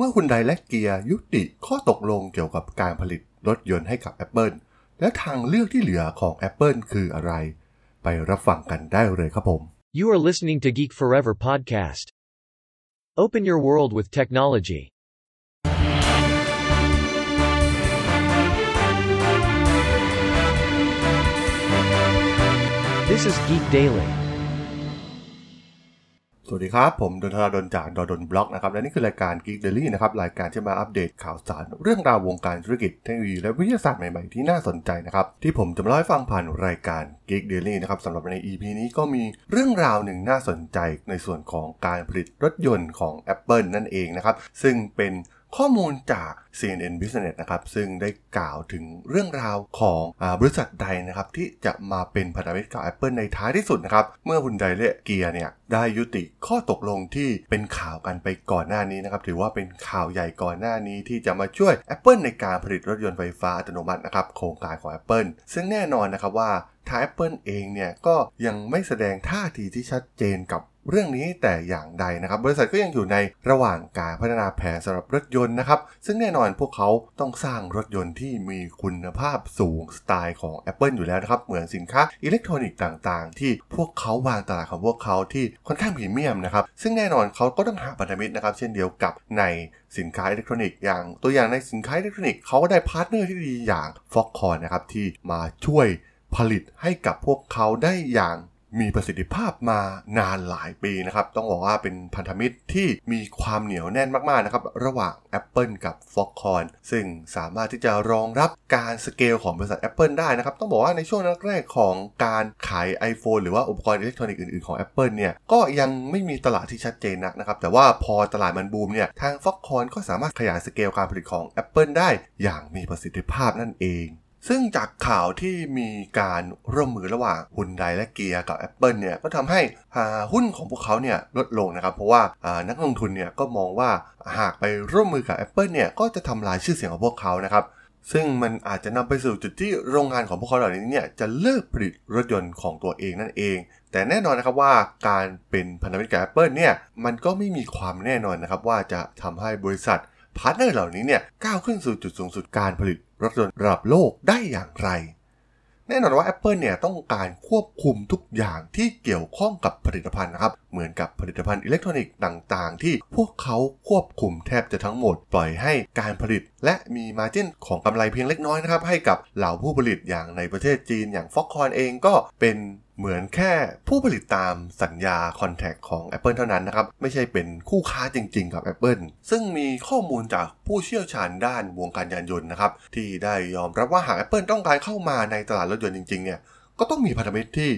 เมื่อคุณไดและเกียร์ยุติข้อตกลงเกี่ยวกับการผลิตรถยนต์ให้กับ Apple และทางเลือกที่เหลือของ Apple คืออะไร ไปรับฟังกันได้เลยครับผม You are listening to Geek Forever podcast. Open your world with technology. This is Geek Daily. สวัสดีครับ ผมดนทราดนจากดนบล็อกนะครับและนี่คือรายการ Geek Daily นะครับรายการที่มาอัปเดตข่าวสาร เรื่องราววงการธุรกิจเทคโนโลยีและวิทยาศาสตร์ใหม่ๆที่น่าสนใจนะครับที่ผมจะมาเล่าให้ฟังผ่านรายการ Geek Daily นะครับสำหรับใน EP นี้ก็มีเรื่องราวหนึ่งน่าสนใจในส่วนของการผลิตรถยนต์ของ Apple นั่นเองนะครับซึ่งเป็น ข้อมูลจาก CNN Business นะครับ ซึ่งได้กล่าวถึงเรื่องราวของอบริษัทใดนะครับ ที่จะมาเป็นพันธมิตรกับ Apple ในท้ายที่สุดนะครับ เมื่อคุณไดและเกียร์เนี่ย ได้ยุติข้อตกลงที่เป็นข่าวกันไปก่อนหน้านี้นะครับ ถือว่าเป็นข่าวใหญ่ก่อนหน้านี้ที่จะมาช่วย Apple ในการผลิตรถยนต์ไฟฟ้าอัตโนมัตินะครับโครงการของ Apple ซึ่งแน่นอนนะครับว่าทาง Apple เองเนี่ยก็ยังไม่แสดงท่าทีที่ชัดเจนกับ เรื่องนี้แต่อย่างใดนะครับ บริษัทก็ยังอยู่ในระหว่างการพัฒนาแผนสำหรับรถยนต์นะครับ ซึ่งแน่นอนพวกเขาต้องสร้างรถยนต์ที่มีคุณภาพสูงสไตล์ของ Apple อยู่แล้วนะครับ เหมือนสินค้าอิเล็กทรอนิกส์ต่างๆ ที่พวกเขาวางตลาดของพวกเขาที่ค่อนข้างพรีเมียมนะครับ ซึ่งแน่นอนเขาก็ต้องหาพันธมิตรนะครับ เช่นเดียวกับในสินค้าอิเล็กทรอนิกส์อย่างตัวอย่างในสินค้าอิเล็กทรอนิกส์เขาก็ได้ partner ที่ดีอย่าง Foxconn นะครับที่มาช่วยผลิตให้กับพวกเขาได้อย่าง มีประสิทธิภาพมานานหลายปีนะครับ ต้องบอกว่าเป็นพันธมิตรที่มีความเหนียวแน่นมากๆนะครับ ระหว่าง Apple กับ Foxconn ซึ่งสามารถที่จะรองรับการสเกลของบริษัท Apple ได้นะครับ ต้องบอกว่าในช่วงแรกๆของการขาย iPhone หรือว่าอุปกรณ์อิเล็กทรอนิกส์อื่นๆของ Apple เนี่ย ก็ยังไม่มีตลาดที่ชัดเจนนักนะครับ แต่ว่าพอตลาดมันบูมเนี่ย ทาง Foxconn ก็สามารถขยายสเกลการผลิตของ Apple ได้อย่างมีประสิทธิภาพนั่นเอง ซึ่งจากข่าวที่มีการร่วมมือระหว่างฮุนไดและเกียร์กับ Apple เนี่ยก็ทำให้หุ้นของพวกเขาเนี่ยลดลงนะครับ เพราะว่านักลงทุนเนี่ยก็มองว่าหากไปร่วมมือกับ Apple เนี่ยก็จะทำลายชื่อเสียงของพวกเขานะครับซึ่งมันอาจจะนำไปสู่จุดที่โรงงานของพวกเขาเหล่านี้เนี่ยจะเลิกผลิตรถยนต์ของตัวเองนั่นเอง แต่แน่นอนนะครับว่าการเป็นพันธมิตรกับ Apple เนี่ยมันก็ไม่มีความแน่นอนนะครับว่าจะทำให้บริษัทpartner เหล่านี้เนี่ยก้าวขึ้นสู่จุดสูงสุดการผลิต รถยนต์ระดับโลกได้อย่างไร แน่นอนว่า Apple เนี่ยต้องการควบคุมทุกอย่างที่เกี่ยวข้องกับผลิตภัณฑ์นะครับ เหมือนกับผลิตภัณฑ์อิเล็กทรอนิกส์ต่างๆ ที่พวกเขาควบคุมแทบจะทั้งหมด ปล่อยให้การผลิต และมี margin ของกำไรเพียงเล็กน้อยนะครับให้กับเหล่าผู้ผลิตอย่างในประเทศจีนอย่าง Foxconn เองก็เป็น เหมือนแค่ผู้ผลิตตามสัญญา contract ของ Apple เท่านั้นนะครับ ไม่ใช่เป็นคู่ค้าจริงๆกับ Apple ซึ่งมีข้อมูลจากผู้เชี่ยวชาญด้านวงการยานยนต์นะครับ ที่ได้ยอมรับว่าหาก Apple ต้องการเข้ามาในตลาดรถยนต์จริงๆเนี่ยก็ต้องมีพันธมิตรที่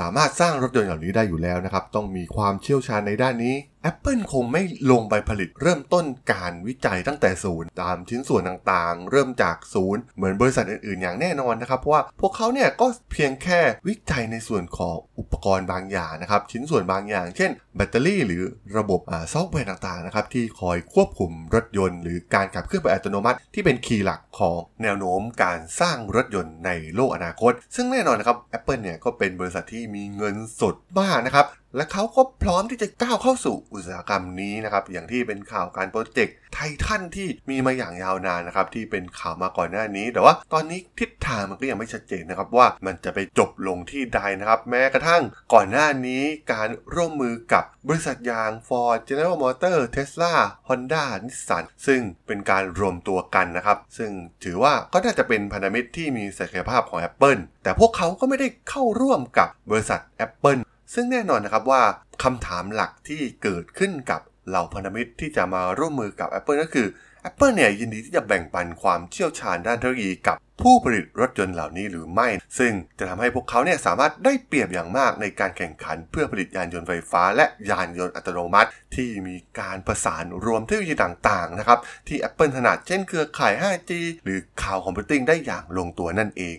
สามารถสร้างรถยนต์เหล่านี้ได้อยู่แล้วนะครับ ต้องมีความเชี่ยวชาญในด้านนี้ Apple คงไม่ลงไปผลิตเริ่มต้นการวิจัยตั้งแต่ศูนย์ตามชิ้นส่วนต่างๆ เริ่มจากศูนย์เหมือนบริษัทอื่นๆ อย่างแน่นอนนะครับ เพราะว่าพวกเขาเนี่ยก็เพียงแค่วิจัยในส่วนของอุปกรณ์บางอย่างนะครับ ชิ้นส่วนบางอย่าง เช่น แบตเตอรี่หรือระบบซอฟต์แวร์ต่างๆนะครับที่คอยควบคุมรถยนต์ หรือการขับเคลื่อนไปอัตโนมัติ ที่เป็น key หลักของแนวโน้มการสร้างรถยนต์ในโลกอนาคต ซึ่งแน่นอนนะครับ Apple เนี่ยก็เป็นบริษัทที่มีเงินสดมากนะครับ และเขาก็พร้อมที่จะก้าวเข้าสู่อุตสาหกรรมนี้นะครับ อย่างที่เป็นข่าวการ Project Titan ที่มีมาอย่างยาวนานนะครับ ที่เป็นข่าวมาก่อนหน้านี้ แต่ว่าตอนนี้ทิศทางมันก็ยังไม่ชัดเจนนะครับ ว่ามันจะไปจบลงที่ใดนะครับ แม้กระทั่งก่อนหน้านี้การร่วมมือกับบริษัทยาง Ford General Motors Tesla Honda Nissan ซึ่งเป็นการรวมตัวกันนะครับ ซึ่งถือว่าก็น่าจะเป็นพันธมิตรที่มีศักยภาพของ Apple แต่พวกเขาก็ไม่ได้เข้าร่วมกับบริษัท Apple ซึ่งแน่นอนนะครับว่าคำถามหลักที่เกิดขึ้นกับเหล่าพันธมิตรที่จะมาร่วมมือกับ Apple ก็คือ Apple เนี่ยยินดีที่จะแบ่งปันความเชี่ยวชาญด้านเทคโนโลยีกับผู้ผลิตรถยนต์เหล่านี้หรือไม่ ซึ่งจะทำให้พวกเขาเนี่ยสามารถได้เปรียบอย่างมากในการแข่งขันเพื่อผลิตยานยนต์ไฟฟ้า และยานยนต์อัตโนมัติ ที่มีการประสานรวมเทคโนโลยีต่างๆนะครับที่ Apple ถนัดเช่นเครือข่าย 5G หรือข่าวคอมพิวติ้งได้อย่างลงตัวนั่นเอง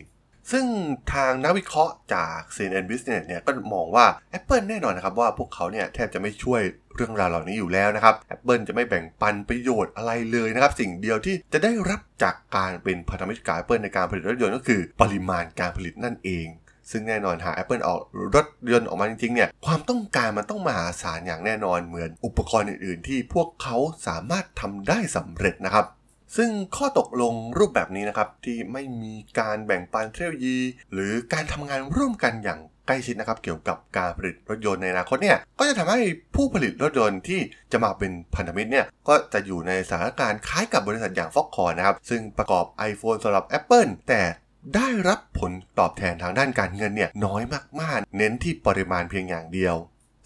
ซึ่งทางนักวิเคราะห์จาก CNN Business เนี่ยก็มองว่า Apple แน่นอนนะครับว่าพวกเขาเนี่ยแทบจะไม่ช่วยเรื่องราวเหล่านี้อยู่แล้วนะครับ Apple จะไม่แบ่งปันประโยชน์อะไรเลยนะครับ สิ่งเดียวที่จะได้รับจากการเป็นพันธมิตรกับ Apple ในการผลิตรถยนต์ก็คือปริมาณการผลิตนั่นเองซึ่งแน่นอนหาก Apple ออกรถยนต์ออกมาจริงๆเนี่ยความต้องการมันต้องมหาศาลอย่างแน่นอนเหมือนอุปกรณ์อื่นๆ ที่พวกเขาสามารถทำได้สำเร็จนะครับ ซึ่งข้อตกลงรูปแบบนี้นะครับ ที่ไม่มีการแบ่งปันเทคโนโลยี หรือการทำงานร่วมกันอย่างใกล้ชิดนะครับเกี่ยวกับการผลิตรถยนต์ในอนาคตเนี่ยก็จะทำให้ผู้ผลิตรถยนต์ที่จะมาเป็นพันธมิตรเนี่ยก็จะอยู่ในสถานการณ์คล้ายกับบริษัทอย่างฟ็อกคอนะครับซึ่งประกอบ iPhone สำหรับ Apple แต่ได้รับผลตอบแทนทางด้านการเงินเนี่ยน้อยมากๆ เน้นที่ปริมาณเพียงอย่างเดียว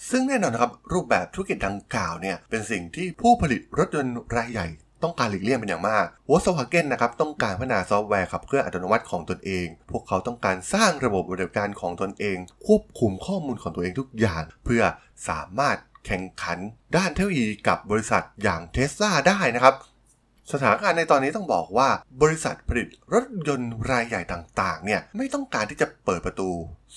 ซึ่งแน่นอนนะครับรูปแบบธุรกิจดังกล่าวเนี่ยเป็นสิ่งที่ผู้ผลิตรถยนต์รายใหญ่ ต้องการหลีกเลี่ยงเป็นอย่างมากวอสวาเกนนะครับต้องการพัฒนาซอฟต์แวร์ขับเคลื่อนอัตโนมัติของตนเอง พวกเขาต้องการสร้างระบบบริการของตนเอง ควบคุมข้อมูลของตัวเองทุกอย่าง เพื่อสามารถแข่งขันด้านเทคโนโลยีกับบริษัทอย่างเทสลาได้นะครับ สถานการณ์ในตอนนี้ต้องบอกว่า บริษัทผลิตรถยนต์รายใหญ่ต่างๆ เนี่ยไม่ต้องการที่จะเปิดประตู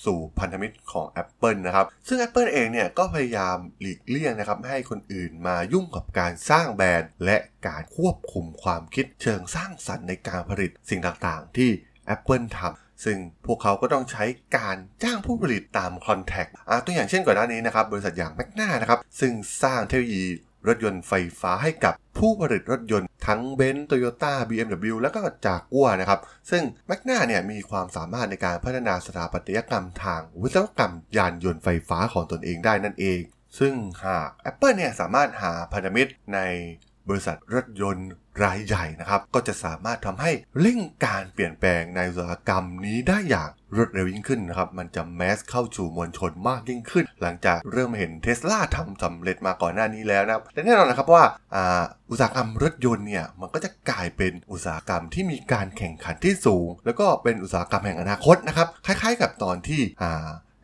สู่พันธมิตรของ Apple นะครับ ซึ่ง Apple เองเนี่ยก็พยายามหลีกเลี่ยงนะครับไม่ให้คนอื่นมายุ่งกับการสร้างแบรนด์ และการควบคุมความคิดเชิงสร้างสรรค์ในการผลิตสิ่งต่างๆ ที่ Apple ทำซึ่งพวกเขาก็ต้องใช้การจ้างผู้ผลิตตามคอนแทคตัวอย่างเช่นก่อนหน้านี้นะครับ บริษัทอย่างแมกนานะครับ ซึ่งสร้างเทคโนโลยี รถยนต์ไฟฟ้าให้กับผู้ผลิตรถยนต์ทั้งเบนซ์โตโยต้า BMW แล้วก็จากัวนะครับ ซึ่งแมกนาเนี่ยมีความสามารถในการพัฒนาสถาปัตยกรรมทางวิศวกรรมยานยนต์ไฟฟ้าของตนเองได้นั่นเอง ซึ่งหาก Apple เนี่ยสามารถหาพันธมิตรใน บริษัทรถยนต์รายใหญ่นะครับ ก็จะสามารถทำให้เร่งการเปลี่ยนแปลงในอุตสาหกรรมนี้ได้อย่างรวดเร็วยิ่งขึ้นนะครับ มันจะแมสเข้าสู่มวลชนมากยิ่งขึ้น หลังจากเริ่มเห็นเทสลาทำสำเร็จมาก่อนหน้านี้แล้วนะครับและแน่นอนนะครับว่าอุตสาหกรรมรถยนต์เนี่ยมันก็จะกลายเป็นอุตสาหกรรมที่มีการแข่งขันที่สูง แล้วก็เป็นอุตสาหกรรมแห่งอนาคตนะครับคล้าย ๆ กับตอนที่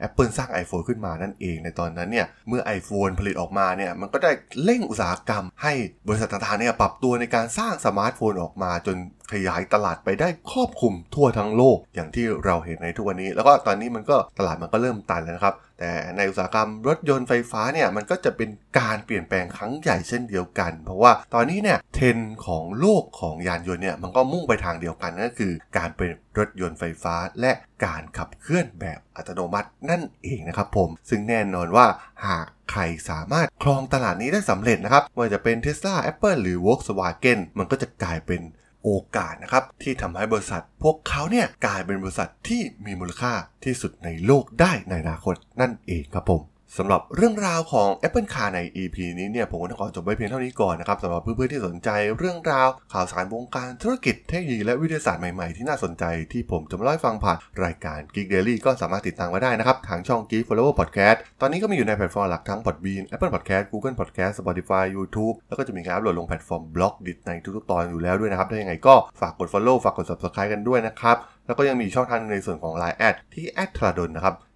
Apple สร้าง iPhone ขึ้นมานั่นเอง ในตอนนั้นเนี่ย เมื่อ iPhone ผลิตออกมาเนี่ย มันก็ได้เร่งอุตสาหกรรม ให้บริษัทต่างๆเนี่ยปรับตัวในการสร้างสมาร์ทโฟนออกมาจน ขยายตลาดไปได้ครอบคลุมทั่วทั้งโลกอย่างที่เราเห็นในทุกวันนี้ แล้วก็ตอนนี้มันก็ตลาดมันก็เริ่มตันแล้วนะครับ แต่ในอุตสาหกรรมรถยนต์ไฟฟ้าเนี่ยมันก็จะเป็นการเปลี่ยนแปลงครั้งใหญ่เช่นเดียวกัน เพราะว่าตอนนี้เนี่ยเทรนของโลกของยานยนต์เนี่ยมันก็มุ่งไปทางเดียวกันนั่นก็คือ การเป็นรถยนต์ไฟฟ้าและการขับเคลื่อนแบบอัตโนมัตินั่นเองนะครับผม ซึ่งแน่นอนว่าหากใครสามารถครองตลาดนี้ได้สำเร็จนะครับไม่ว่าจะเป็น Tesla Apple หรือ Volkswagen มันก็จะกลายเป็น โอกาสนะครับที่ทำให้บริษัท พวกเขาเนี่ยกลายเป็นบริษัทที่มีมูลค่าที่สุดในโลกได้ในอนาคตนั่นเองครับผม สำหรับเรื่องราวของ Apple Car ใน EP นี้เนี่ยผมก็ต้องขอจบไว้เพียงเท่านี้ก่อนนะครับสำหรับเพื่อนๆที่สนใจเรื่องราวข่าวสารวงการธุรกิจเทคโนโลยีและวิทยาศาสตร์ใหม่ๆ ที่น่าสนใจที่ผมจะมาเล่าให้ฟังผ่านรายการ Geek Daily ก็สามารถติดตามไว้ได้นะครับ ทางช่อง Geek Forever Podcast ตอนนี้ก็มีอยู่ในแพลตฟอร์มหลักทั้ง Podbean Apple Podcast Google Podcast Spotify YouTube แล้วก็จะมีการอัปโหลดลงแพลตฟอร์ม Blockdit ในทุกๆตอนอยู่แล้วด้วยนะครับถ้าอย่างไรก็ฝากกด Follow ฝากกด Subscribe กันด้วยนะครับแล้วก็ยังมีช่องทางในส่วนของ Line ที่แอดทราดนนะครับ